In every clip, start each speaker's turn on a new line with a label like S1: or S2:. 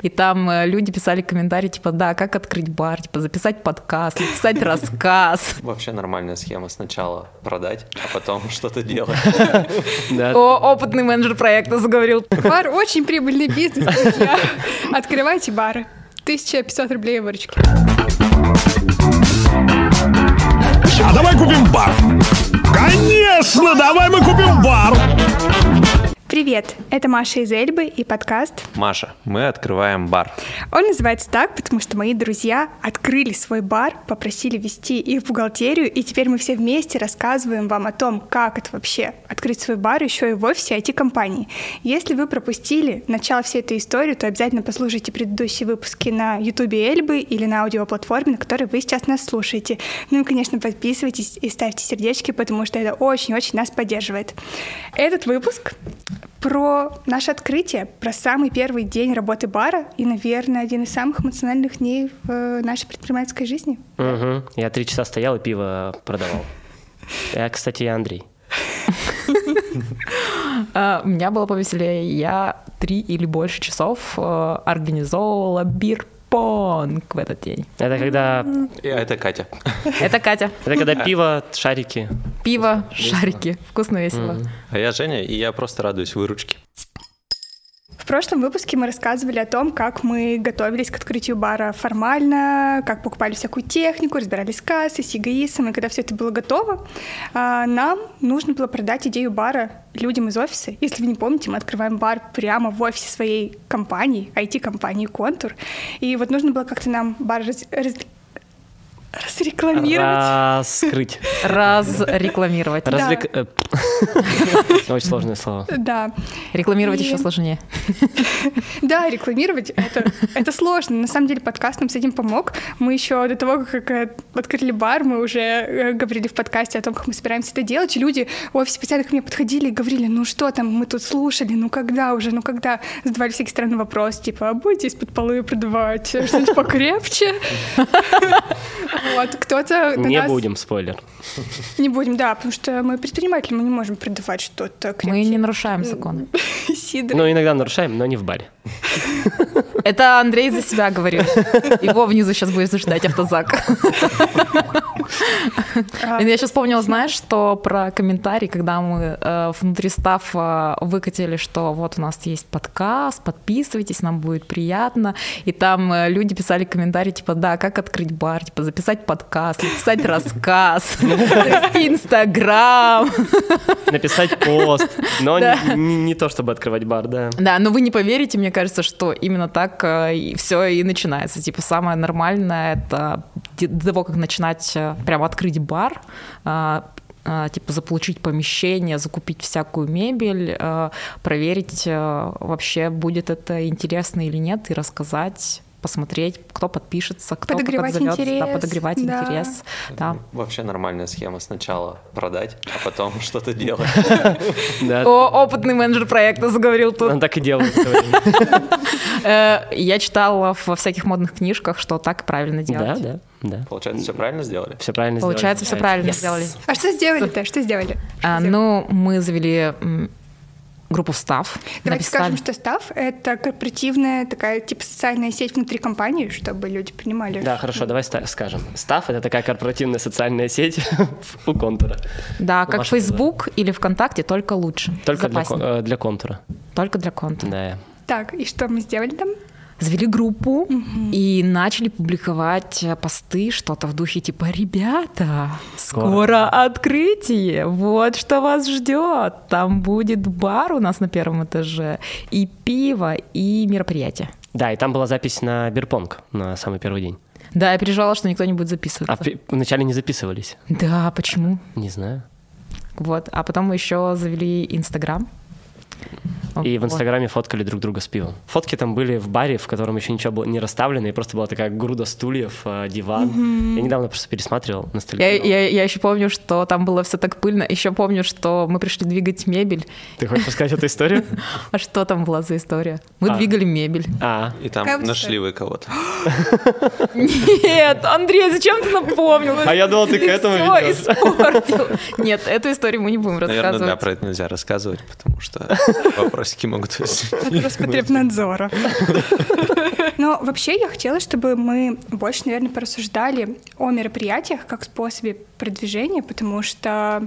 S1: И там э, люди писали комментарии, типа, да, как открыть бар, типа, записать подкаст, написать рассказ.
S2: Вообще нормальная схема. Сначала продать, а потом что-то делать.
S1: О, опытный менеджер проекта заговорил.
S3: Бар очень прибыльный бизнес, друзья. Открывайте бары. 1500 рублей выручки.
S4: А давай купим бар. Конечно, давай мы купим бар.
S3: Привет, это Маша из Эльбы и подкаст.
S2: Маша, мы открываем бар.
S3: Он называется так, потому что мои друзья открыли свой бар, попросили вести их в бухгалтерию, и теперь мы все вместе рассказываем вам о том, как это вообще открыть свой бар еще и в офисе IT-компании. Если вы пропустили начало всей этой истории, то обязательно послушайте предыдущие выпуски на YouTube Эльбы или на аудиоплатформе, на которой вы сейчас нас слушаете. Ну и, конечно, подписывайтесь и ставьте сердечки, потому что это очень-очень нас поддерживает. Этот выпуск про наше открытие, про самый первый день работы бара и, наверное, один из самых эмоциональных дней в э, нашей предпринимательской жизни.
S5: Угу. Я три часа стоял и пиво продавал. Я, кстати, я Андрей.
S1: А, У меня было повеселее. Я три или больше часов э, организовывала бирпонг в этот день.
S5: Это когда,
S2: И это Катя.
S1: Это Катя.
S5: это когда пиво, шарики.
S1: Пиво, шарики. Вкусно, весело.
S2: А я Женя, и я просто радуюсь выручке.
S3: Прошлом выпуске мы рассказывали о том, как мы готовились к открытию бара формально, как покупали всякую технику, разбирались с кассой, с эгоистом, и когда все это было готово, а, нам нужно было продать идею бара людям из офиса. Если вы не помните, мы открываем бар прямо в офисе своей компании, IT-компании «Контур». И вот нужно было как-то нам бар раз- разрекламировать.
S5: Раскрыть.
S1: Разрекламировать.
S5: Развлек... э, Очень сложное слово.
S3: Да.
S1: Рекламировать
S3: И-
S1: еще сложнее.
S3: Да, рекламировать это, это сложно. На самом деле подкаст нам с этим помог. Мы еще до того, как э, открыли бар, мы уже э, говорили в подкасте о том, как мы собираемся это делать. И люди в офисе постоянно ко мне подходили и говорили, ну что там, мы тут слушали, ну когда уже, ну когда? Задавали всякие странные вопросы, типа, а будете из-под полы продавать что-нибудь покрепче? Вот, кто-то
S5: Не
S3: нас-
S5: будем, спойлер.
S3: Не будем, да, потому что мы предприниматели, мы не можем продавать что-то
S1: Мы не нарушаем закон.
S3: Сидр.
S5: Ну, иногда нарушаем, но не в баре.
S1: Это Андрей за себя говорил. Его внизу сейчас будет ждать автозак.
S3: А,
S1: Я сейчас вспомнила, знаешь, что про комментарий, когда мы э, внутри стафа выкатили, что вот у нас есть подкаст, подписывайтесь, нам будет приятно. И там э, люди писали комментарии, типа, да, как открыть бар, типа, записать подкаст, написать рассказ, завести Инстаграм.
S5: Написать пост, но не то, чтобы открывать бар, да.
S1: Да, но вы не поверите, мне кажется, что именно так все и начинается. Типа самое нормальное это до того, как начинать э, прям открыть бар, а, типа заполучить помещение, закупить всякую мебель, э, проверить э, вообще будет это интересно или нет и рассказать посмотреть, кто подпишется, кто как
S3: Подогревать
S1: отзовется, да,
S3: интерес,
S1: подогревать
S3: да.
S1: интерес. Да.
S2: Вообще нормальная схема. Сначала продать, а потом что-то делать.
S5: Да.
S1: О, опытный менеджер проекта заговорил тут.
S5: Он так и делает. время.
S1: Э, Я читала во всяких модных книжках, что так правильно
S5: Да,
S1: делать.
S5: да, да.
S2: Получается, все правильно сделали?
S5: Все правильно сделали.
S1: Получается, все правильно
S5: Yes.
S1: сделали.
S3: А что сделали-то? Что сделали?
S1: А, ну, мы завели группу встав.
S3: Давайте скажем, что Став — это корпоративная такая типа социальная сеть внутри компании, чтобы люди понимали.
S5: Да, хорошо, давай ста- скажем. Став — это такая корпоративная социальная сеть у контура.
S1: Да, как Facebook или ВКонтакте, только лучше.
S5: Только для, э, для контура.
S1: Только для конта.
S5: Да.
S3: Так, и что мы сделали там?
S1: Завели группу и начали публиковать э, посты, что-то в духе типа «Ребята, скоро открытие, вот что вас ждет. Там будет бар у нас на первом этаже, и пиво, и мероприятие».
S5: Да, и там была запись на бирпонг на самый первый день.
S1: Да, я переживала, что никто не будет
S5: А
S1: записываться.
S5: пи- вначале не записывались.
S1: Да, почему?
S5: Не знаю.
S1: Вот, а потом мы еще завели Инстаграм.
S5: И в. Инстаграме фоткали друг друга с пивом. Фотки там были в баре, в котором еще ничего было не расставлено, и просто была такая груда стульев, э, диван. Я недавно просто пересматривал на столе.
S1: Я, я, я еще помню, что там было все так пыльно. Еще помню, что мы пришли двигать мебель.
S5: Ты хочешь рассказать эту историю?
S1: А что там была за история? Мы
S5: А.
S1: двигали мебель.
S5: А,
S2: И там нашли вы кого-то.
S1: Нет, Андрей, зачем ты напомнил?
S5: А я думал, ты к этому
S1: испортил. Нет, эту историю мы не будем
S2: Наверное, да,
S1: рассказывать.
S2: про это нельзя рассказывать, потому что вопросики могут.
S3: Роспотребнадзора. Но вообще я хотела, чтобы мы больше, наверное, порассуждали о мероприятиях как способе продвижения, потому что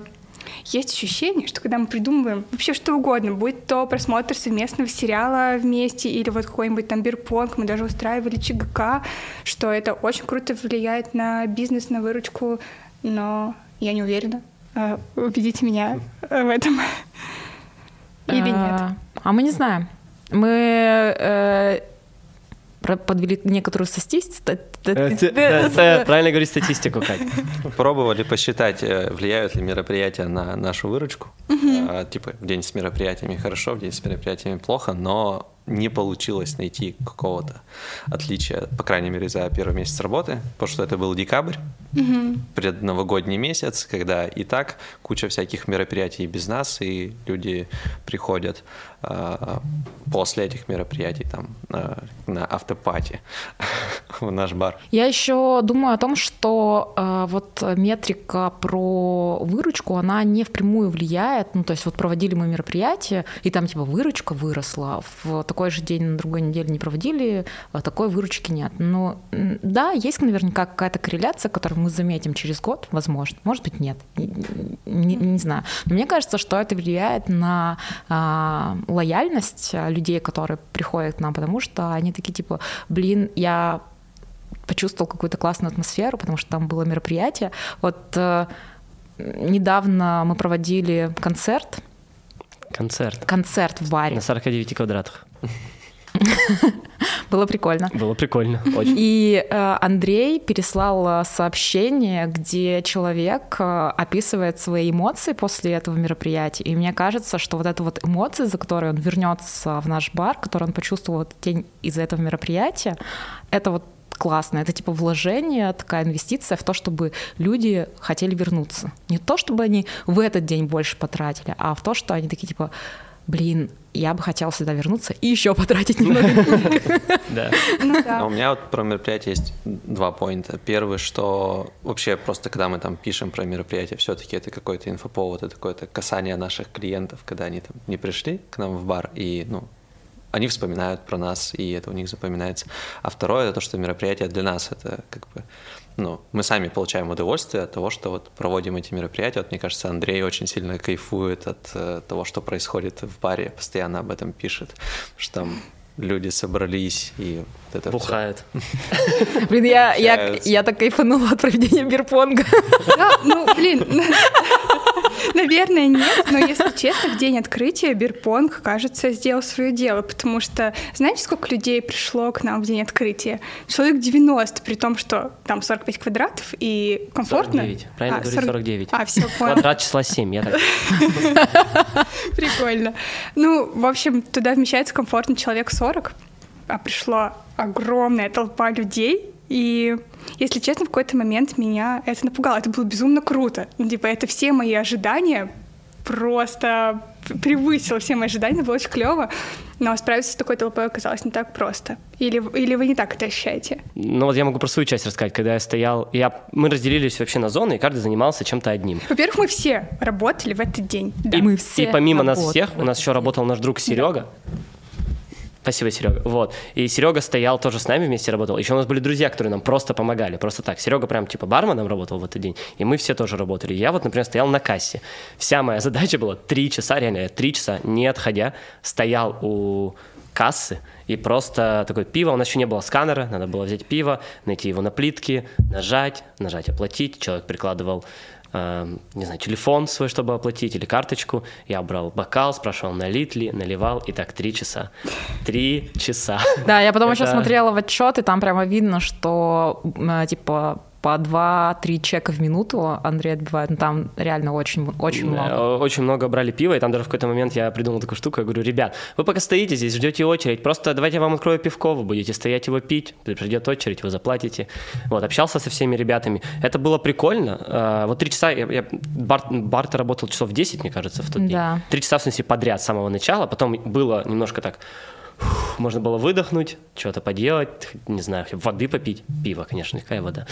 S3: есть ощущение, что когда мы придумываем вообще что угодно, будь то просмотр совместного сериала вместе или вот какой-нибудь там бирпонг, мы даже устраивали ЧГК, что это очень круто влияет на бизнес, на выручку, но я не уверена. А, убедите меня в этом. Или нет?
S1: А, А мы не знаем. Мы э, подвели некоторую статистику.
S5: Э, Правильно говорить статистику, Кать.
S2: Пробовали посчитать, э, влияют ли мероприятия на нашу выручку. А, Типа, в день с мероприятиями хорошо, в день с мероприятиями плохо, но не получилось найти какого-то отличия, по крайней мере, за первый месяц работы, потому что это был декабрь, предновогодний месяц, когда и так куча всяких мероприятий без нас, и люди приходят а, после этих мероприятий там на, на автопати в наш бар.
S1: Я еще думаю о том, что э, вот метрика про выручку, она не впрямую влияет. Ну, то есть вот проводили мы мероприятие, и там типа выручка выросла, в такой же день на другой неделе не проводили, а такой выручки нет. Но м, да, есть наверняка какая-то корреляция, которую мы заметим через год, возможно. Может быть, нет. Не, не- знаю. Но мне кажется, что это влияет на а, лояльность людей, которые приходят к нам, потому что они такие типа, блин, я почувствовал какую-то классную атмосферу, потому что там было мероприятие. Вот э, недавно мы проводили концерт,
S5: Концерт.
S1: концерт в баре.
S5: На 49 квадратах.
S1: Было прикольно.
S5: Было прикольно, очень.
S1: И э, Андрей переслал э, сообщение, где человек э, описывает свои эмоции после этого мероприятия. И мне кажется, что вот эта вот эмоция, за которой он вернется в наш бар, которую он почувствовал в этот день из-за этого мероприятия, это вот классно. Это типа вложение, такая инвестиция в то, чтобы люди хотели вернуться. Не то, чтобы они в этот день больше потратили, а в то, что они такие типа, блин, я бы хотел сюда вернуться и еще потратить немного денег.
S5: Да.
S3: Ну
S2: А
S3: да.
S2: у меня вот про мероприятие есть два поинта. Первый, что вообще просто когда мы там пишем про мероприятие, все-таки это какой-то инфоповод, это какое-то касание наших клиентов, когда они там не пришли к нам в бар и, ну, они вспоминают про нас, и это у них запоминается. А второе, это то, что мероприятие для нас, это как бы, ну, мы сами получаем удовольствие от того, что вот проводим эти мероприятия. Вот, мне кажется, Андрей очень сильно кайфует от э, того, что происходит в баре, постоянно об этом пишет, что там люди собрались и вот это.
S5: Бухает.
S1: Блин, я, я, я так кайфанула от проведения бирпонга.
S3: Да, ну, блин, наверное, нет, но если честно, в день открытия Бирпонг, кажется, сделал свое дело, потому что знаете, сколько людей пришло к нам в день открытия? Человек 90, при том, что там 45 квадратов и комфортно.
S5: 49. Правильно
S3: А,
S5: говорю,
S3: 40.
S5: 49.
S3: А, все, понял.
S5: Квадрат числа 7. Я так...
S3: Прикольно. Ну, в общем, туда вмещается комфортно человек 40, а пришла огромная толпа людей, и, если честно, в какой-то момент меня это напугало. Это было безумно круто. Ну, типа, это все мои ожидания просто превысило все мои ожидания, было очень клево. Но справиться с такой толпой оказалось не так просто. Или, или вы не так это ощущаете?
S5: Ну вот я могу про свою часть рассказать. Когда я стоял, я... мы разделились вообще на зоны, и каждый занимался чем-то одним.
S3: Во-первых, мы все работали в этот день. Да.
S1: И мы все
S5: И помимо нас
S1: работали
S5: всех,
S1: в
S5: у нас еще работал наш друг Серега. Спасибо, Серега. Вот. И Серега стоял тоже с нами вместе работал. Еще у нас были друзья, которые нам просто помогали. Просто так. Серега прям типа барменом работал в этот день. И мы все тоже работали. Я вот, например, стоял на кассе. Вся моя задача была три часа, реально, я три часа, не отходя, стоял у кассы и просто такое пиво, у нас еще не было сканера, надо было взять пиво, найти его на плитке, нажать, нажать оплатить, человек прикладывал э, не знаю, телефон свой, чтобы оплатить, или карточку. Я брал бокал, спрашивал, налит ли, наливал, и так три часа. Три часа.
S1: Да, я потом еще
S5: Это-
S1: смотрела в отчет, и там прямо видно, что м, типа по 2-3 чека в минуту Андрей отбивает. Ну, там реально очень, очень много.
S5: Э, Очень много брали пива, и там даже в какой-то момент я придумал такую штуку, я говорю, ребят, вы пока стоите здесь, ждете очередь, просто давайте я вам открою пивко, вы будете стоять его пить, придет очередь, вы заплатите. Вот, общался со всеми ребятами. Это было прикольно. Э, Вот три часа, я, я- бар, бар-то работал часов 10, мне кажется, в тот день.
S1: Да.
S5: Три часа, в смысле, подряд с самого начала, потом было немножко так, можно было выдохнуть, что-то поделать, не знаю, воды попить, пиво, конечно, какая вода.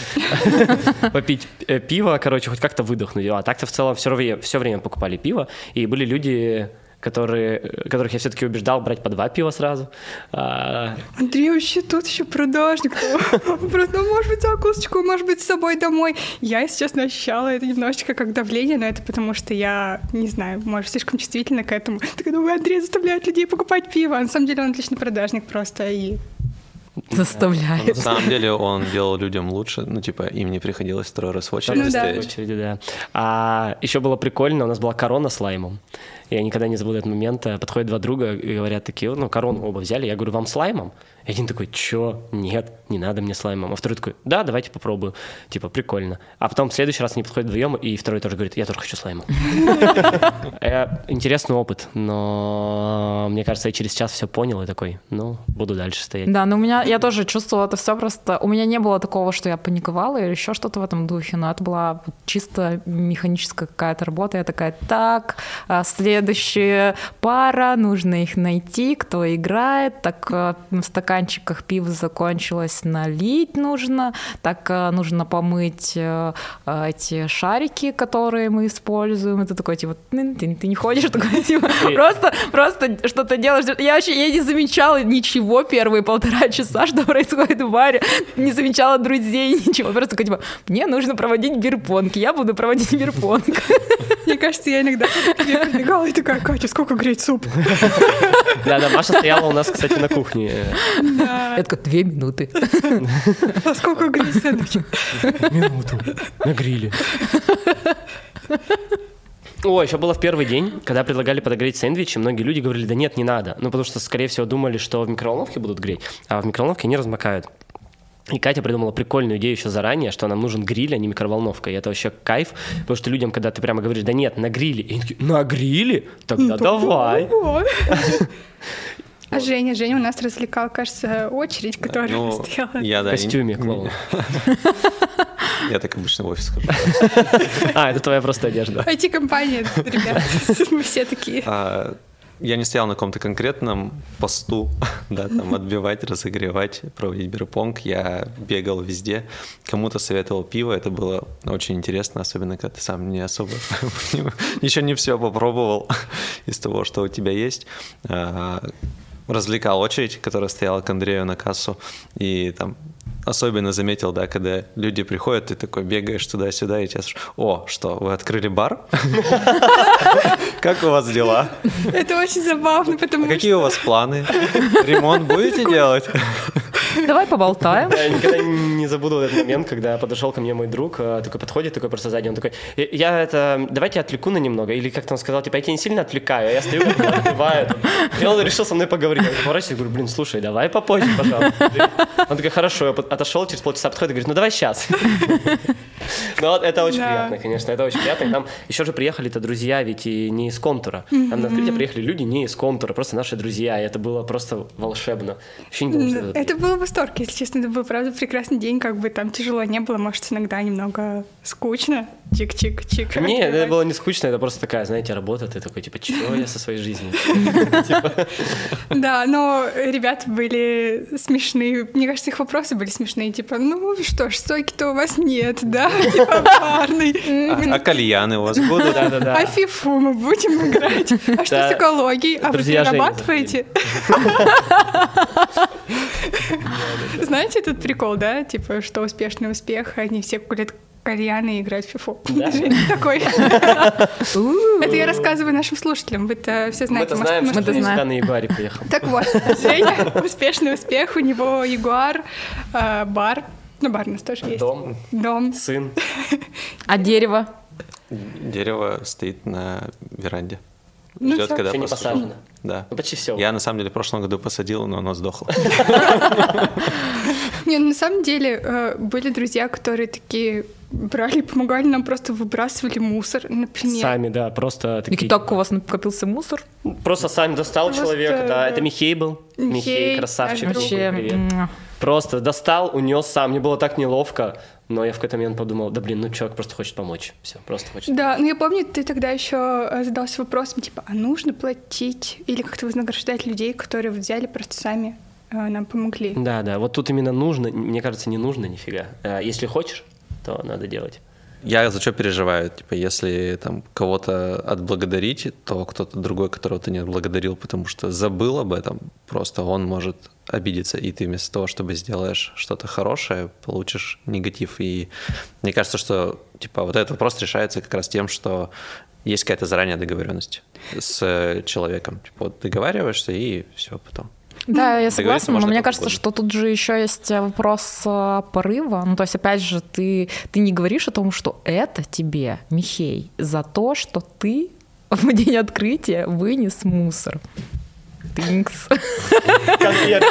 S5: Попить э, пиво, короче, хоть как-то выдохнуть. А так-то в целом все время, все время покупали пиво, и были люди, которые, которых я все-таки убеждал брать по два пива сразу. А,
S3: Андрей вообще тут еще продажник. Просто, ну, может быть, закусочку, может быть, с собой домой. Я, если честно, ощущала это немножечко как давление, но это потому, что я, не знаю, может, слишком чувствительна к этому. Так думаю, Андрей заставляет людей покупать пиво. А на самом деле он отличный продажник просто. И
S1: Заставляет.
S2: На самом деле он делал людям лучше, ну, типа, им не приходилось второй раз в очереди
S3: Ну да.
S5: в очереди, да. А еще было прикольно, у нас была корона с лаймом. Я никогда не забуду этот момент. Э, Подходят два друга и говорят такие, ну, корону оба взяли. Я говорю, вам с лаймом? И один такой, чё? Нет, не надо мне с лаймом. А второй такой, да, давайте попробую. Типа, прикольно. А потом в следующий раз они подходят вдвоем, и второй тоже говорит, я тоже хочу с лаймом. Э, Интересный опыт, но мне кажется, я через час все понял и такой, ну, буду дальше стоять.
S1: Да, но у меня, я тоже чувствовала это все просто, у меня не было такого, что я паниковала или еще что-то в этом духе, но это была чисто механическая какая-то работа, я такая, так, а, следующая пара, нужно их найти, кто играет, так а, в стаканчиках пиво закончилось, налить нужно, так а, нужно помыть э, эти шарики, которые мы используем, это такой, типа, «Тын, ты, ты не ходишь, такой, типа, просто, просто что-то делаешь. Я вообще я не замечала ничего первые полтора часа, что происходит в баре. Не замечала друзей, ничего. Просто такой, типа, мне нужно проводить бирпонг, я буду проводить бирпонг.
S3: мне кажется, я иногда подбегала и такая, Катя, сколько греть суп?
S5: Да-да, Маша стояла у нас, кстати, на кухне.
S1: Я такая, две минуты.
S3: А сколько греть сэндвич?
S5: Минуту. На гриле. О, еще было в первый день, когда предлагали подогреть сэндвичи, многие люди говорили, да нет, не надо. Ну, потому что, скорее всего, думали, что в микроволновке будут греть, а в микроволновке они размокают. И Катя придумала прикольную идею еще заранее, что нам нужен гриль, а не микроволновка. И это вообще кайф, потому что людям, когда ты прямо говоришь, да нет, на гриле, и они такие, на гриле? Тогда давай.
S3: Вот. А Женя, Женя у нас развлекал, кажется, очередь, которая
S2: Ну,
S3: стояла.
S2: я,
S5: В
S2: да,
S5: костюме клоун.
S2: Я так обычно в офис хожу.
S5: А, это твоя просто одежда.
S3: IT-компания, ребят, мы все такие.
S2: А, Я не стоял на каком-то конкретном посту, да, там отбивать, разогревать, проводить бирпонг. Я бегал везде, кому-то советовал пиво, это было очень интересно, особенно когда ты сам не особо еще не все попробовал из того, что у тебя есть. А, Развлекал очередь, которая стояла к Андрею на кассу, и там особенно заметил, да, когда люди приходят, ты такой бегаешь туда-сюда, и тебя спрашивают, о, что, вы открыли бар? Как у вас дела?
S3: Это очень забавно,
S2: А
S3: потому что...
S2: какие у вас планы? Ремонт будете делать?
S1: Давай поболтаем.
S5: Я никогда не забуду этот момент, когда подошел ко мне мой друг, э, такой подходит, такой просто сзади, он такой, «Я- я это, давайте отвлеку на немного, или как-то он сказал, типа, я тебя не сильно отвлекаю, а я стою, отбиваю. И он решил со мной поговорить. Я поворачиваюсь, говорю, блин, слушай, давай попозже, пожалуйста. Он такой, хорошо, я отошел, через полчаса подходит говорит, ну давай сейчас. Ну, вот это очень приятно, конечно, это очень приятно. И Там еще же приехали-то друзья, ведь и не из контура. Там на открытие приехали люди не из контура, просто наши друзья, и это было просто волшебно. Вообще не думал, что это
S3: Это был восторг, если честно. Это был, правда, прекрасный день. Как бы там тяжело не было, может, иногда немного скучно. Чик-чик-чик.
S5: Не, это было не скучно, это просто такая, знаете, работа, ты такой, типа, чего я со своей жизнью?
S3: Да, но ребята были смешные. Мне кажется, их вопросы были смешные. Типа, ну что ж, стойки-то у вас нет, да? Типа, парный.
S2: А, а кальяны у вас будут?
S5: Да-да-да.
S3: А фифу мы будем играть. А что с экологией? А вы перерабатываете? Знаете этот прикол, да? Типа, что успешный успех, они все курят кальяны и играют в фифу.
S5: Да.
S3: Женя такой. Это я рассказываю нашим слушателям. Вы-то все знаете.
S5: Мы-то знаем, что всегда на Ягуаре приехал.
S3: Так вот, Женя, успешный успех, у него Ягуар, э, бар, ну бар у нас тоже есть.
S5: Дом,
S3: Дом.
S5: сын.
S1: А дерево?
S2: Дерево стоит на веранде.
S3: Ну
S2: Ждет, когда
S5: не посажено.
S2: Да.
S5: Ну, почти все.
S2: Я на самом деле в прошлом году посадил, но оно сдохло.
S3: Не, ну, на самом деле э, были друзья, которые такие брали, помогали нам, просто выбрасывали мусор, например.
S5: Сами, да, просто
S1: И
S5: такие...
S1: так у вас накопился мусор?
S5: Просто сам достал
S3: Просто,
S5: человека, да. Это Михей был.
S3: Михей,
S5: Михей, красавчик.
S1: Вообще,
S5: привет. Просто достал, унес сам. Мне было так неловко. Но я в какой-то момент подумал, да блин, ну человек просто хочет помочь. Все, просто хочет.
S3: Да, ну я помню, ты тогда еще э, задался вопросом, типа, а нужно платить или как-то вознаграждать людей, которые взяли просто сами э, нам помогли?
S5: Да, да, вот тут именно нужно, мне кажется, не нужно нифига. А Если хочешь, то надо делать.
S2: я за что переживаю? Типа, если там кого-то отблагодарить, то кто-то другой, которого ты не отблагодарил, потому что забыл об этом, просто он может обидеться, и ты вместо того, чтобы сделаешь что-то хорошее, получишь негатив. И мне кажется, что типа вот этот вопрос решается как раз тем, что есть какая-то заранее договоренность с человеком. Типа, вот договариваешься, и все потом.
S1: Да, я согласна, но мне кажется, что тут же еще есть вопрос э, порыва. Ну, то есть, опять же, ты, ты не говоришь о том, что это тебе, Михей, за то, что ты в день открытия вынес мусор. Тынкс.
S5: Конверт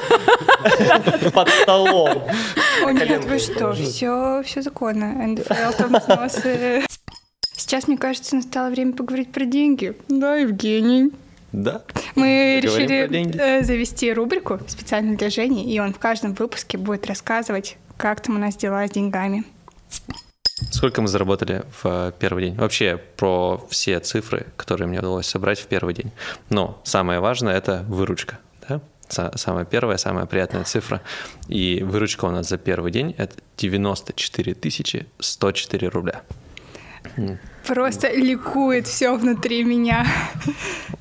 S5: под столом.
S3: О нет, вы что, все, все законно. НДФЛ там взносы. Сейчас, мне кажется, настало время поговорить про деньги. Да, Евгений.
S2: Да.
S3: Мы решили э, завести рубрику специально для Жени, и он в каждом выпуске будет рассказывать, как там у нас дела с деньгами.
S2: Сколько мы заработали в э, первый день? Вообще про все цифры, которые мне удалось собрать в первый день. Но самое важное — это выручка. Да? Са- Самая первая, самая приятная цифра. И выручка у нас за первый день — это 94 104 рубля.
S3: Просто ликует все внутри меня.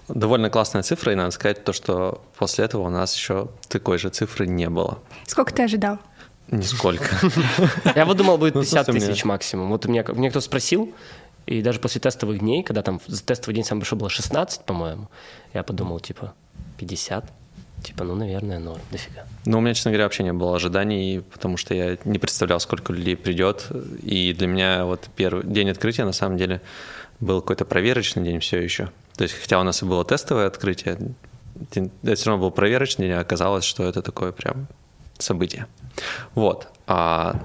S2: Довольно классная цифра, и надо сказать то, что после этого у нас еще такой же цифры не было.
S3: Сколько ты ожидал?
S2: Нисколько.
S5: Я вот думал, будет
S2: Ну,
S5: 50
S2: слушай,
S5: тысяч максимум. Вот у меня, мне кто спросил, и даже после тестовых дней, когда там за тестовый день самый большой было 16, по-моему, я подумал, типа, 50? Типа, ну, наверное, норм, дофига.
S2: Но у меня, честно говоря, вообще не было ожиданий, потому что я не представлял, сколько людей придет. И для меня вот первый день открытия, на самом деле, был какой-то проверочный день все еще. То есть, хотя у нас и было тестовое открытие, это все равно был проверочный день, а оказалось, что это такое прям событие. Вот. А,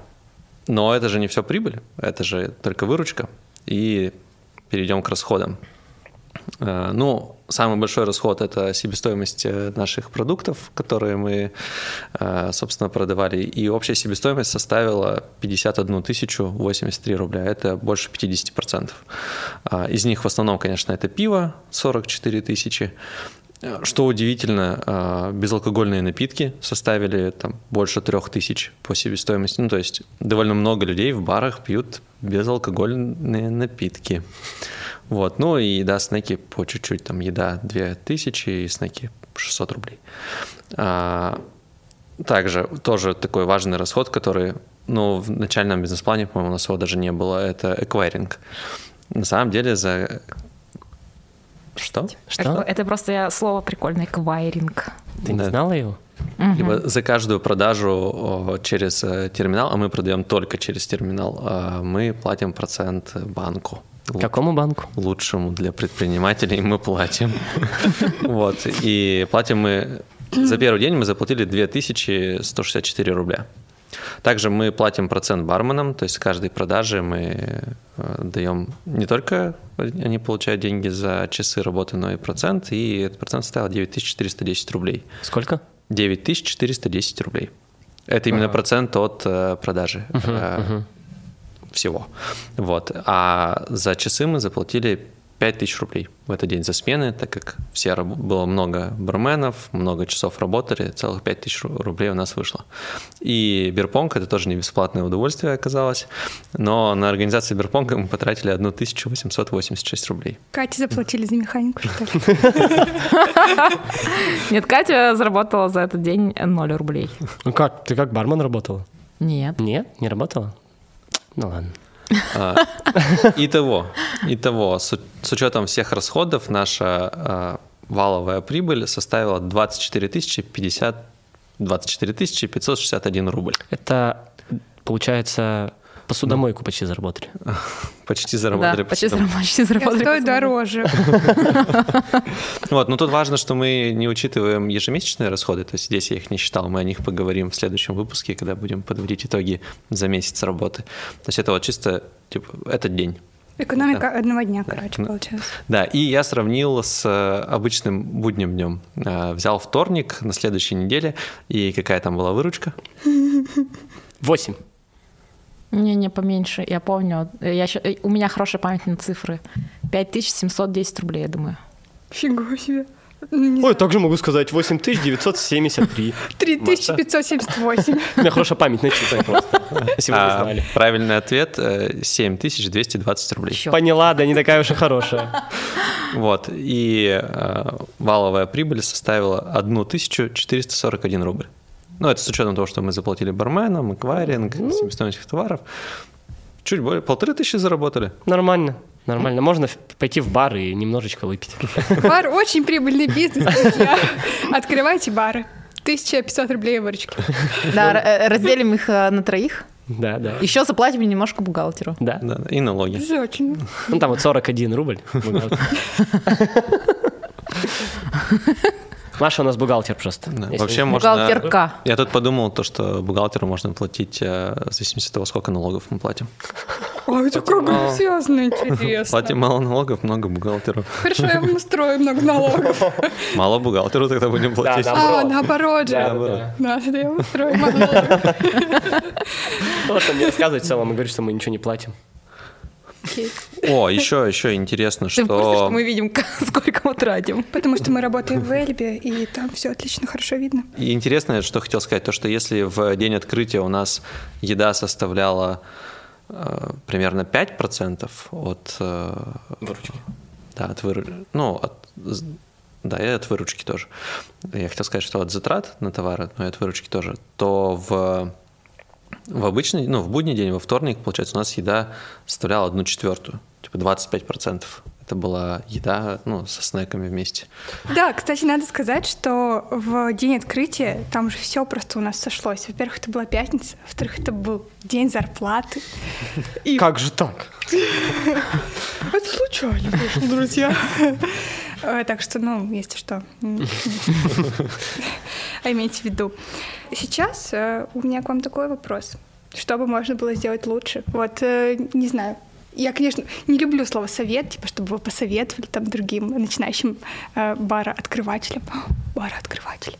S2: но это же не все прибыль, это же только выручка. И перейдем к расходам. Э, Ну, самый большой расход – это себестоимость э, наших продуктов, которые мы, э, собственно, продавали. И общая себестоимость составила 51 тысячу 83 рубля. Это больше 50%. А, Из них в основном, конечно, это пиво 44 тысячи. Что удивительно, э, безалкогольные напитки составили там больше трех тысяч по себестоимости. Ну, то есть довольно много людей в барах пьют безалкогольные напитки. Вот, ну и да, снеки по чуть-чуть, там еда 2000 и снеки 600 рублей. А, также тоже такой важный расход, который, ну, в начальном бизнес-плане, по-моему, у нас его даже не было, это эквайринг. На самом деле за... Что?
S5: Что?
S1: Это просто я слово прикольное, квайринг.
S5: Ты не
S2: Да.
S5: знала его?
S2: Либо за каждую продажу через э, терминал, а мы продаем только через терминал, а мы платим процент банку.
S5: Какому банку?
S2: Лучшему для предпринимателей мы платим. Вот. И платим мы... За первый день мы заплатили 2164 рубля. Также мы платим процент барменам, то есть с каждой продажи мы э, даем не только они получают деньги за часы работы, но и процент, и этот процент составил 9410 рублей.
S5: Сколько?
S2: 9410 рублей. Это именно процент от э, продажи э, всего. Вот. А за часы мы заплатили 5000 рублей в этот день за смены, так как все было много барменов, много часов работали, целых 5000 ру- рублей у нас вышло. И бирпонг это тоже не бесплатное удовольствие оказалось, но на организацию бирпонга мы потратили 1886 рублей.
S3: Кате заплатили за механику, что ли?
S1: Нет, Катя заработала за этот день 0 рублей.
S5: Ну как, ты как бармен работала?
S1: Нет.
S5: Нет, не работала? Ну ладно.
S2: А, Итого, итого, с, с учетом всех расходов, наша а, валовая прибыль составила 24 тысячи 50 24 тысячи 561 рубль.
S5: Это, получается, посудомойку почти заработали.
S2: Почти заработали.
S1: Да, почти, почти заработали.
S3: стою дороже.
S2: Вот, но тут важно, что мы не учитываем ежемесячные расходы, то есть здесь я их не считал, мы о них поговорим в следующем выпуске, когда будем подводить итоги за месяц работы. То есть это вот чисто, типа, этот день.
S3: Экономика одного дня, короче,
S2: Ну,
S3: получилось.
S2: Да, и я сравнил с э, обычным будним днем. Э, Взял вторник на следующей неделе, и какая там была выручка?
S5: Восемь.
S1: Не-не, поменьше. Я помню. Я э, У меня хорошая память на цифры. 5710 рублей, я думаю.
S3: Фига себе.
S5: Ой, также могу сказать 8973.
S3: 3578.
S5: У меня хорошая память на часы просто. Не
S2: А,
S5: знали.
S2: правильный ответ э, 7220 рублей.
S1: Чё?
S5: Поняла, да не такая уж и хорошая.
S2: Вот, и э, валовая прибыль составила 1441 рубль. Ну, это с учетом того, что мы заплатили барменам, эквайринг, себестоимость товаров. Чуть более, полторы тысячи заработали.
S5: Нормально. Нормально. Можно пойти в бар и немножечко выпить.
S3: Бар очень прибыльный бизнес, друзья. Открывайте бары. 1500 рублей выручки.
S1: Да, э, разделим их э, на троих.
S5: Да, да.
S1: Еще заплатим немножко бухгалтеру.
S5: Да.
S2: Да, да, и налоги.
S3: Обязательно.
S5: Ну там вот 41 рубль. Маша у нас бухгалтер просто.
S2: Да, Вообще можно...
S1: Бухгалтерка.
S2: Я тут подумал, то, что бухгалтеру можно платить э, в зависимости от того, сколько налогов мы платим.
S3: Ой, это как грациозно интересно.
S2: Платим мало налогов, много бухгалтеру.
S3: Хорошо, я вам устрою много налогов.
S2: Мало бухгалтеру тогда будем платить.
S5: да.
S3: А,
S5: Наоборот.
S3: же.
S5: Да,
S2: Наоборот.
S5: да.
S3: Да, да, я вам устрою мало налогов.
S5: Вот он мне рассказывает в целом и говорит, что мы ничего не платим.
S2: О, еще, еще интересно,
S1: Ты в курсе,
S2: что...
S1: что мы видим, сколько мы тратим?
S3: Потому что мы работаем в Эльбе, и там все отлично, хорошо видно.
S2: И интересное, что хотел сказать, то, что если в день открытия у нас еда составляла э, примерно 5% от... э,
S5: Выручки.
S2: Да, от выручки. Ну, от, да, и от выручки тоже. Я хотел сказать, что от затрат на товары, но и от выручки тоже. То в, в обычный, ну, в будний день, во вторник, получается, у нас еда составляла одну четвертую, типа 25%. Это была еда, ну, со снеками вместе.
S3: Да, кстати, надо сказать, что в день открытия там же все просто у нас сошлось. Во-первых, это была пятница, во-вторых, это был день зарплаты. И
S5: Как же так?
S3: это случайно друзья. Э, Так что, ну, если что, а имейте в виду. Сейчас э, у меня к вам такой вопрос. Что бы можно было сделать лучше? Вот, э, не знаю. Я, конечно, не люблю слово совет, типа, чтобы вы посоветовали там другим начинающим э, бара-открывателям. Бара-открыватели.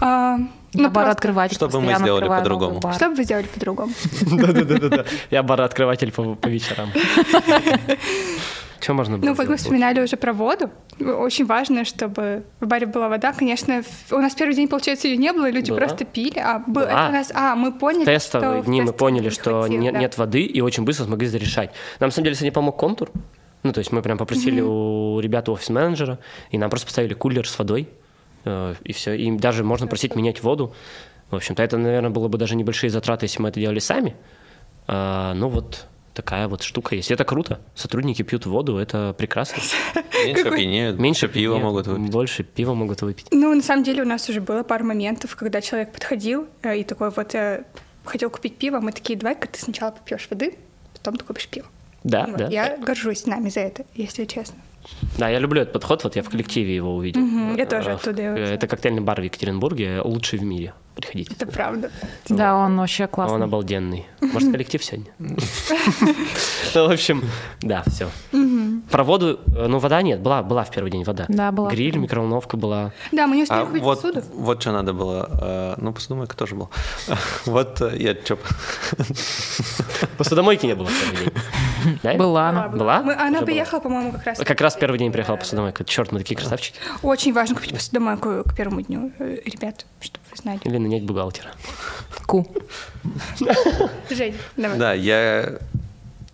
S3: А, ну,
S1: Я бар
S3: просто,
S1: открывать.
S2: Что бы мы сделали по-другому?
S3: Что бы вы сделали по-другому?
S5: Да-да-да. Я бар-открыватель по вечерам. Что можно было
S3: Ну, вот мы вспоминали уже про воду. Очень важно, чтобы в баре была вода. Конечно, в- у нас первый день, получается, ее не было, люди
S5: Была.
S3: просто пили. А, был,
S5: Была.
S3: это у нас, а, мы поняли,
S5: тестовые
S3: что в
S5: дни мы поняли, что
S3: хватило,
S5: нет,
S3: да.
S5: нет воды, и очень быстро смогли зарешать. Нам, на самом деле, сегодня помог контур. Ну, то есть мы прям попросили у ребят, у офис-менеджера, и нам просто поставили кулер с водой, э, и все. И даже можно просить менять воду. В общем-то, это, наверное, было бы даже небольшие затраты, если мы это делали сами. А, ну, вот такая вот штука есть. Это круто. Сотрудники пьют воду, это прекрасно.
S2: Меньше пьянеют,
S5: Меньше
S2: пива могут выпить.
S5: Больше пива могут выпить.
S3: Ну, на самом деле, у нас уже было пару моментов, когда человек подходил э, и такой вот э, хотел купить пиво. Мы такие, давай-ка ты сначала попьешь воды, потом ты купишь пиво.
S5: Да,
S3: Вот.
S5: да.
S3: Я горжусь нами за это, если честно.
S5: Да, я люблю этот подход, вот я в коллективе его увидел.
S3: Мгм, я тоже
S5: Э,
S3: оттуда его.
S5: Это коктейльный бар в Екатеринбурге, лучший в мире. Приходите.
S3: Это правда.
S1: Да, он вообще классный.
S5: Он обалденный. Может, коллектив сегодня? Ну, в общем, да, все. Про воду, э, ну, вода нет, была, была в первый день вода.
S1: Да, была.
S5: Гриль, микроволновка была.
S3: Да, мы не успели
S2: А
S3: купить
S2: вот,
S3: посуду.
S2: вот что надо было. э, Ну, посудомойка тоже была. Вот э, я чё...
S5: Посудомойки не было в первый день. Да?
S1: Была она.
S5: Была?
S3: Мы- она
S5: Уже была.
S3: приехала, по-моему, как раз.
S5: Как раз первый день приехала посудомойка. Черт, мы такие красавчики.
S3: Очень важно купить посудомойку к первому дню, ребят, чтобы вы знали.
S5: Или нанять бухгалтера.
S1: Ку.
S3: Жень, давай.
S2: Да, я,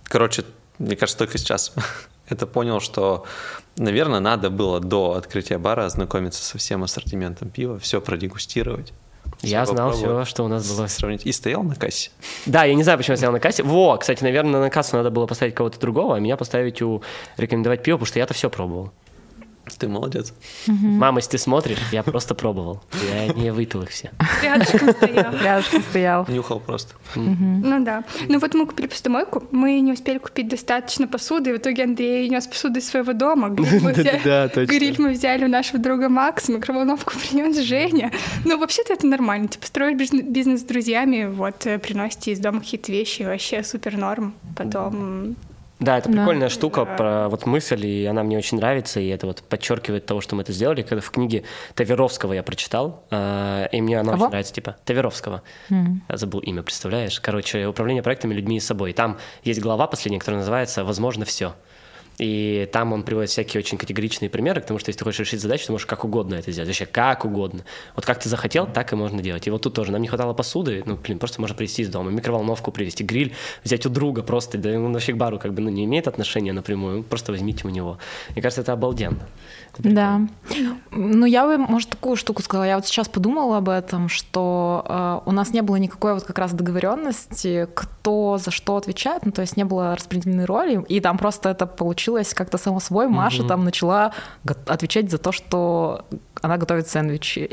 S2: короче, мне кажется, только сейчас это понял, что, наверное, надо было до открытия бара ознакомиться со всем ассортиментом пива, все продегустировать.
S5: Я
S2: всё
S5: знал все, что у нас было.
S2: Сравнить. И стоял на кассе.
S5: Да, я не знаю, почему я стоял на кассе. Во, кстати, наверное, на кассу надо было поставить кого-то другого, а меня поставить у рекомендовать пиво, потому что я-то все пробовал.
S2: Ты молодец.
S5: Мама, если ты смотришь, я просто пробовал. Я не выпил их все.
S3: Рядышком стоял.
S1: Рядышком стоял.
S2: Нюхал просто.
S3: Ну да. Ну вот мы купили посудомойку, мы не успели купить достаточно посуды, и в итоге Андрей нес посуду из своего дома. Гриль мы взяли,
S5: Да, точно.
S3: гриль мы взяли у нашего друга Макса, микроволновку принес Женя. Ну вообще-то это нормально, типа строить бизнес- бизнес с друзьями, вот э, приносите из дома какие-то вещи, вообще супер норм. Потом
S5: Да, это
S1: Да.
S5: прикольная штука про вот мысль, и она мне очень нравится, и это вот подчеркивает того, что мы это сделали. Когда в книге Таверовского я прочитал, э, и мне она
S1: Кого?
S5: очень нравится, типа Таверовского. Я забыл имя, представляешь? Короче, управление проектами людьми и собой. И там есть глава последняя, которая называется «Возможно, все». И там он приводит всякие очень категоричные примеры, потому что если ты хочешь решить задачу, ты можешь как угодно это сделать. Вообще как угодно. Вот как ты захотел, так и можно делать. И вот тут тоже нам не хватало посуды, ну, блин, просто можно привезти из дома, микроволновку привезти, гриль взять у друга просто, да вообще к бару как бы ну, не имеет отношения напрямую, просто возьмите у него. Мне кажется, это обалденно.
S1: Да. Ну, я бы, может, такую штуку сказала. Я вот сейчас подумала об этом, что э, у нас не было никакой вот как раз договоренности, кто за что отвечает. Ну, то есть не было распределенной роли. И там просто это получилось как-то само собой. Маша
S5: Мгм.
S1: там начала го- отвечать за то, что она готовит сэндвичи.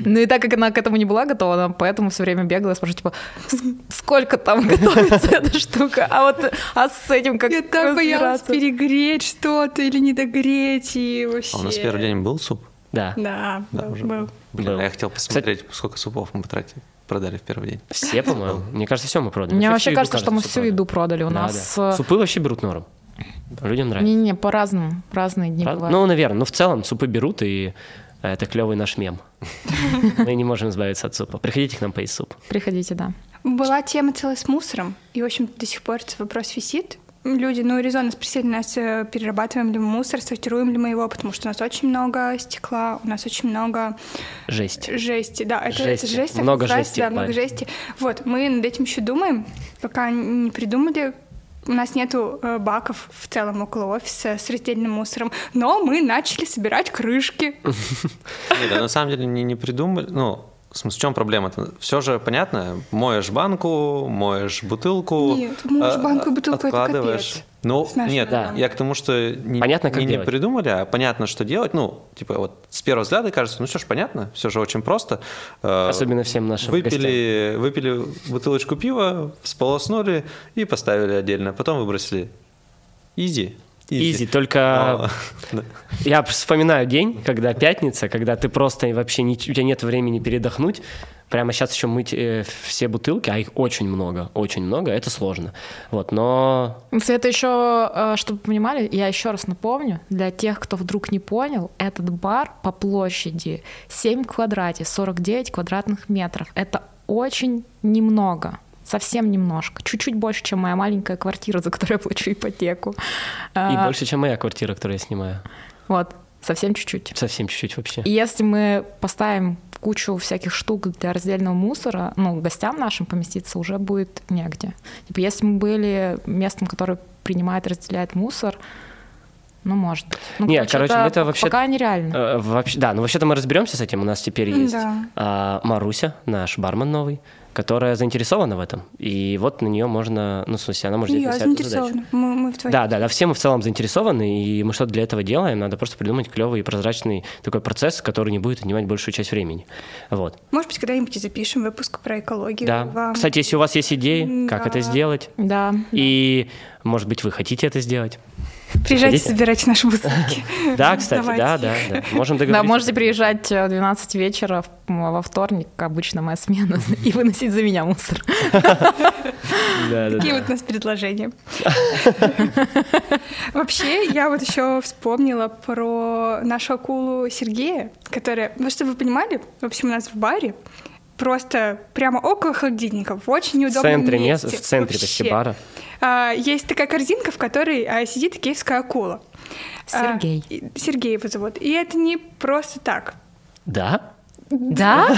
S1: ну и так как она к этому не была готова, она поэтому все время бегала и спрашивала, типа, «С- сколько там готовится эта штука? А вот а с этим как
S3: Я так боялась
S1: разбираться?»
S3: перегреть что-то или не догреть, и вообще...
S2: А у нас первый день был суп?
S5: Да.
S3: Да,
S2: Да,
S3: был,
S2: уже
S3: был.
S2: Блин,
S5: Был.
S2: а я хотел посмотреть, сколько супов мы потратили, продали в первый день.
S5: Все, по-моему. Мне кажется, все мы продали.
S1: Мне
S5: Вообще
S1: кажется, что мы всю еду продали. У нас...
S5: Супы вообще берут норм. Людям нравится.
S1: Не-не, по-разному. Разные дни бывают.
S5: Ну, наверное. Ну, в целом, супы берут, и это клевый наш мем. Мы не можем избавиться от супа. Приходите к нам поесть суп.
S1: Приходите, да.
S3: Была тема целая с мусором, и, в общем, до сих пор этот вопрос висит. Люди, ну, резонно спросили нас, э, перерабатываем ли мы мусор, сортируем ли мы его, потому что у нас очень много стекла, у нас очень много
S5: Жесть.
S3: жести. Да, это,
S5: Жести.
S3: это жесть.
S5: Много жести
S3: Да, много жести. Вот, мы над этим еще думаем, пока не придумали. У нас нету э, баков в целом около офиса с раздельным мусором, но мы начали собирать крышки.
S2: Не, да, на самом деле не, придумали. Ну, в смысле, в чем проблема-то? Все же понятно. Моешь банку, моешь бутылку.
S3: Нет, моешь
S2: а,
S3: банку и бутылку, это
S2: откладываешь.
S3: капец.
S2: Ну, нет,
S3: стороны.
S2: я к тому, что не,
S5: Понятно, как
S2: не, не придумали, а понятно, что делать. Ну, типа, вот с первого взгляда кажется, ну все же понятно, все же очень просто. Э,
S5: Особенно всем нашим гостям.
S2: выпили, выпили бутылочку пива, сполоснули и поставили отдельно. Потом выбросили. Изи.
S5: Изи, только
S2: Но- да.
S5: я вспоминаю день, когда пятница, когда ты просто вообще не, у тебя нет времени передохнуть. Прямо сейчас еще мыть э, все бутылки, а их очень много, очень много, это сложно. Вот, но
S1: Это еще, э, чтобы вы понимали, я еще раз напомню, для тех, кто вдруг не понял, этот бар по площади 7 в квадрате, 49 квадратных метров. Это очень немного. Совсем немножко. Чуть-чуть больше, чем моя маленькая квартира, за которую я плачу ипотеку.
S5: и
S1: А,
S5: больше, чем моя квартира, которую я снимаю.
S1: Вот, совсем чуть-чуть.
S5: Совсем чуть-чуть вообще.
S1: И если мы поставим кучу всяких штук для раздельного мусора, ну, гостям нашим поместиться уже будет негде. Типа, если мы были местом, которое принимает и разделяет мусор, ну, может быть. Ну,
S5: Не, короче,
S1: это,
S5: это вообще-
S1: пока нереально.
S5: Э, Вообще, да, ну вообще-то мы разберемся с этим. У нас теперь есть
S3: Да.
S5: а, Маруся, наш бармен новый, которая заинтересована в этом. И вот на нее можно, ну, в смысле, она может взять
S3: Я
S5: на себя эту задачу.
S3: заинтересована. Мы, мы вдвоем.
S5: Да, да, да, все мы в целом заинтересованы, и мы что-то для этого делаем. Надо просто придумать клевый и прозрачный такой процесс, который не будет отнимать большую часть времени. Вот.
S3: Может быть, когда-нибудь и запишем выпуск про экологию.
S5: Да.
S3: вам.
S5: Кстати, если у вас есть идеи, как
S3: Да.
S5: это сделать,
S1: Да.
S5: и, может быть, вы хотите это сделать.
S3: Приезжайте,
S5: Приходите.
S3: собирайте наши бутылки.
S5: Да, кстати,
S3: Давайте.
S5: да, да, да. Можем
S1: Да,
S5: договориться.
S1: можете приезжать э, в 12 вечера во вторник, обычно моя смена, и выносить за меня мусор.
S5: Да, да,
S3: Такие
S5: да.
S3: вот у нас предложения. Вообще, я вот еще вспомнила про нашу акулу Сергея, которая, ну, чтобы вы понимали, в общем, у нас в баре просто прямо около холодильника, в очень
S5: В
S3: неудобном
S5: центре, не-
S3: месте.
S5: в центре почти
S3: вообще.
S5: бара.
S3: А, Есть такая корзинка, в которой а, сидит киевская акула. А,
S1: Сергей.
S3: и- Сергей его зовут. И это не просто так.
S5: Да?
S1: Да?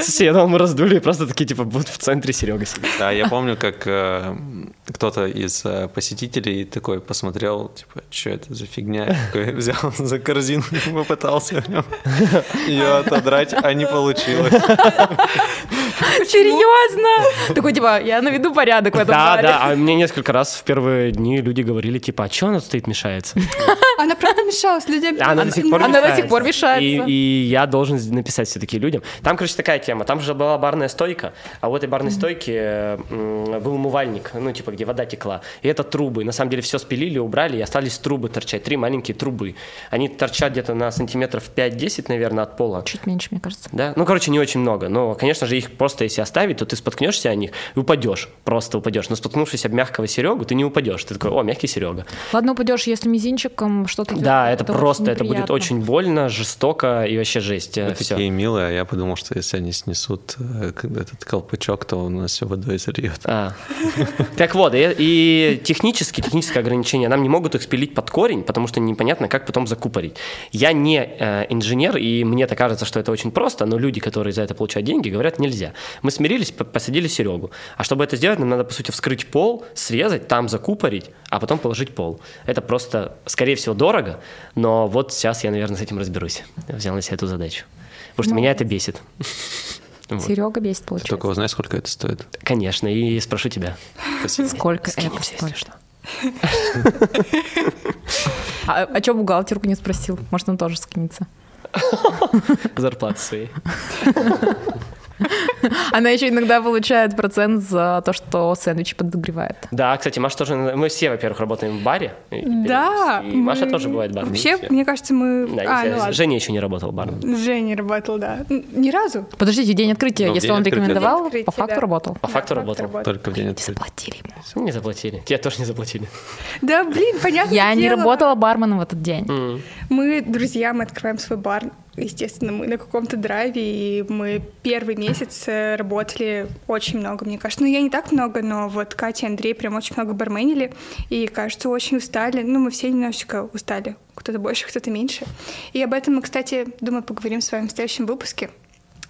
S5: Слушай, я думал, мы раздули и просто такие, типа, будут в центре Серега сидит.
S2: Да, я помню, как э, кто-то из э, посетителей такой посмотрел, типа, что это за фигня, такой взял за корзину и попытался в нем ее отодрать, а не получилось.
S1: Серьезно? Такой, типа, я наведу порядок в этом
S5: Да, да, а мне несколько раз в первые дни люди говорили, типа, а что она тут стоит, мешается?
S3: Она правда мешалась людям.
S5: Она до сих пор мешается. и я должен написать все-таки людям. Там, короче, такая тема. Там же была барная стойка, а у этой барной стойки м, был умывальник, ну, типа, где вода текла. И это трубы. На самом деле все спилили, убрали, и остались трубы торчать. Три маленькие трубы. Они торчат где-то на сантиметров 5-10, наверное, от пола.
S1: Чуть меньше, мне кажется.
S5: Да? Ну, короче, не очень много. Но, конечно же, их просто если оставить, то ты споткнешься о них и упадешь. Просто упадешь. Но споткнувшись об мягкого Серегу, ты не упадешь. Ты такой, о, мягкий Серега.
S1: Ладно, упадешь, если мизинчиком что-то...
S5: Да, это,
S1: очень
S5: просто, это будет очень больно, жестоко и вообще жесть. Все.
S2: Милые, а я подумал, что если они снесут э, этот колпачок, то у нас все водой зальет.
S5: А. Так вот, и, и технически, техническое ограничение, нам не могут их спилить под корень, потому что непонятно, как потом закупорить. Я не э, инженер, и мне-то кажется, что это очень просто, но люди, которые за это получают деньги, говорят, нельзя. Мы смирились, по- посадили Серегу. А чтобы это сделать, нам надо, по сути, вскрыть пол, срезать, там закупорить, а потом положить пол. Это просто, скорее всего, дорого, но вот сейчас я, наверное, с этим разберусь. Взял на себя эту задачу. Потому что меня это бесит. Вот.
S1: Серега бесит, получается.
S2: Только узнай, сколько это стоит.
S5: Конечно, и спрошу тебя.
S1: Сколько это стоит?
S5: что.
S1: А, а что бухгалтерку не спросил? Может, он тоже скинется?
S5: Зарплаты своей.
S1: Она еще иногда получает процент за то, что сэндвичи подогревает.
S5: Да, кстати, Маша тоже... Мы все, во-первых, работаем в баре.
S3: Да.
S5: И Маша тоже бывает бармен.
S3: Вообще,
S5: Все.
S3: мне кажется, мы...
S5: Да,
S3: а, ну.
S5: Женя еще не работал барменом.
S3: Женя работал, да. Ни разу.
S1: Подождите, в день открытия,
S2: Ну, в
S1: если он рекомендовал, по факту работал.
S5: По факту работал.
S2: Только в день открытия.
S1: Заплатили ему.
S5: Ну, Не заплатили. Тебе тоже не заплатили.
S3: Да, блин, понятно.
S1: Я не работала барменом в этот день.
S3: Мы, друзья, мы открываем свой бар. Естественно, мы на каком-то драйве, и мы первый месяц э, работали очень много, мне кажется. Ну, я не так много, но вот Катя и Андрей прям очень много барменили, и, кажется, очень устали. Ну, мы все немножечко устали. Кто-то больше, кто-то меньше. И об этом мы, кстати, думаю, поговорим с вами в следующем выпуске.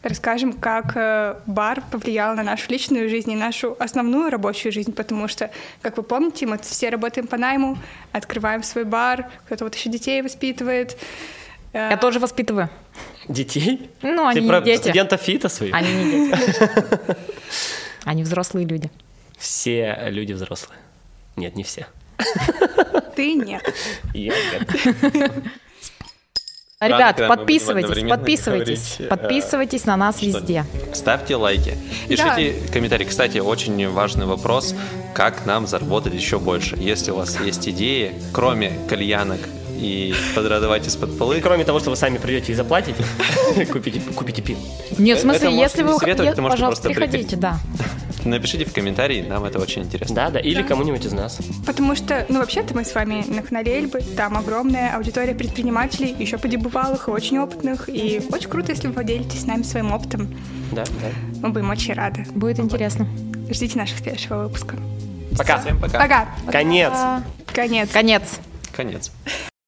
S3: Расскажем, как э, бар повлиял на нашу личную жизнь и нашу основную рабочую жизнь, потому что, как вы помните, мы все работаем по найму, открываем свой бар, кто-то вот еще детей воспитывает. Э,
S1: Я тоже воспитываю.
S5: Детей?
S1: Ну, они
S5: Ты
S1: не
S5: про
S1: дети.
S5: студентов ФИТа своих?
S1: Они не дети. Они взрослые люди.
S5: Все люди взрослые. Нет, не все.
S3: Ты нет.
S5: Я нет.
S1: Ребят,
S2: будем
S1: подписывайтесь, подписывайтесь,
S2: говорить, э,
S1: подписывайтесь на нас везде.
S2: Ставьте лайки.
S3: Да.
S2: Пишите комментарии. Кстати, очень важный вопрос, как нам заработать еще больше. Если у вас есть идеи, кроме кальянок и подрадовать из-под полы,
S5: Кроме того, что вы сами придете и заплатите, купите, купите пиво.
S1: Нет, в смысле, если вы,
S2: советовать,
S1: пожалуйста,
S2: просто
S1: приходите, да.
S2: напишите в комментарии, нам это очень интересно.
S5: Да, да, или кому-нибудь из нас.
S3: Потому что, ну, вообще-то мы с вами на канале Эльбы, там огромная аудитория предпринимателей, еще подебывалых и очень опытных, и очень круто, если вы поделитесь с нами своим опытом.
S5: Да, да.
S3: Мы будем очень рады.
S1: Будет интересно.
S3: Ждите нашего следующего выпуска.
S5: Пока.
S2: Всем пока.
S3: Пока.
S5: Конец.
S3: Конец.
S1: Конец.
S2: Конец.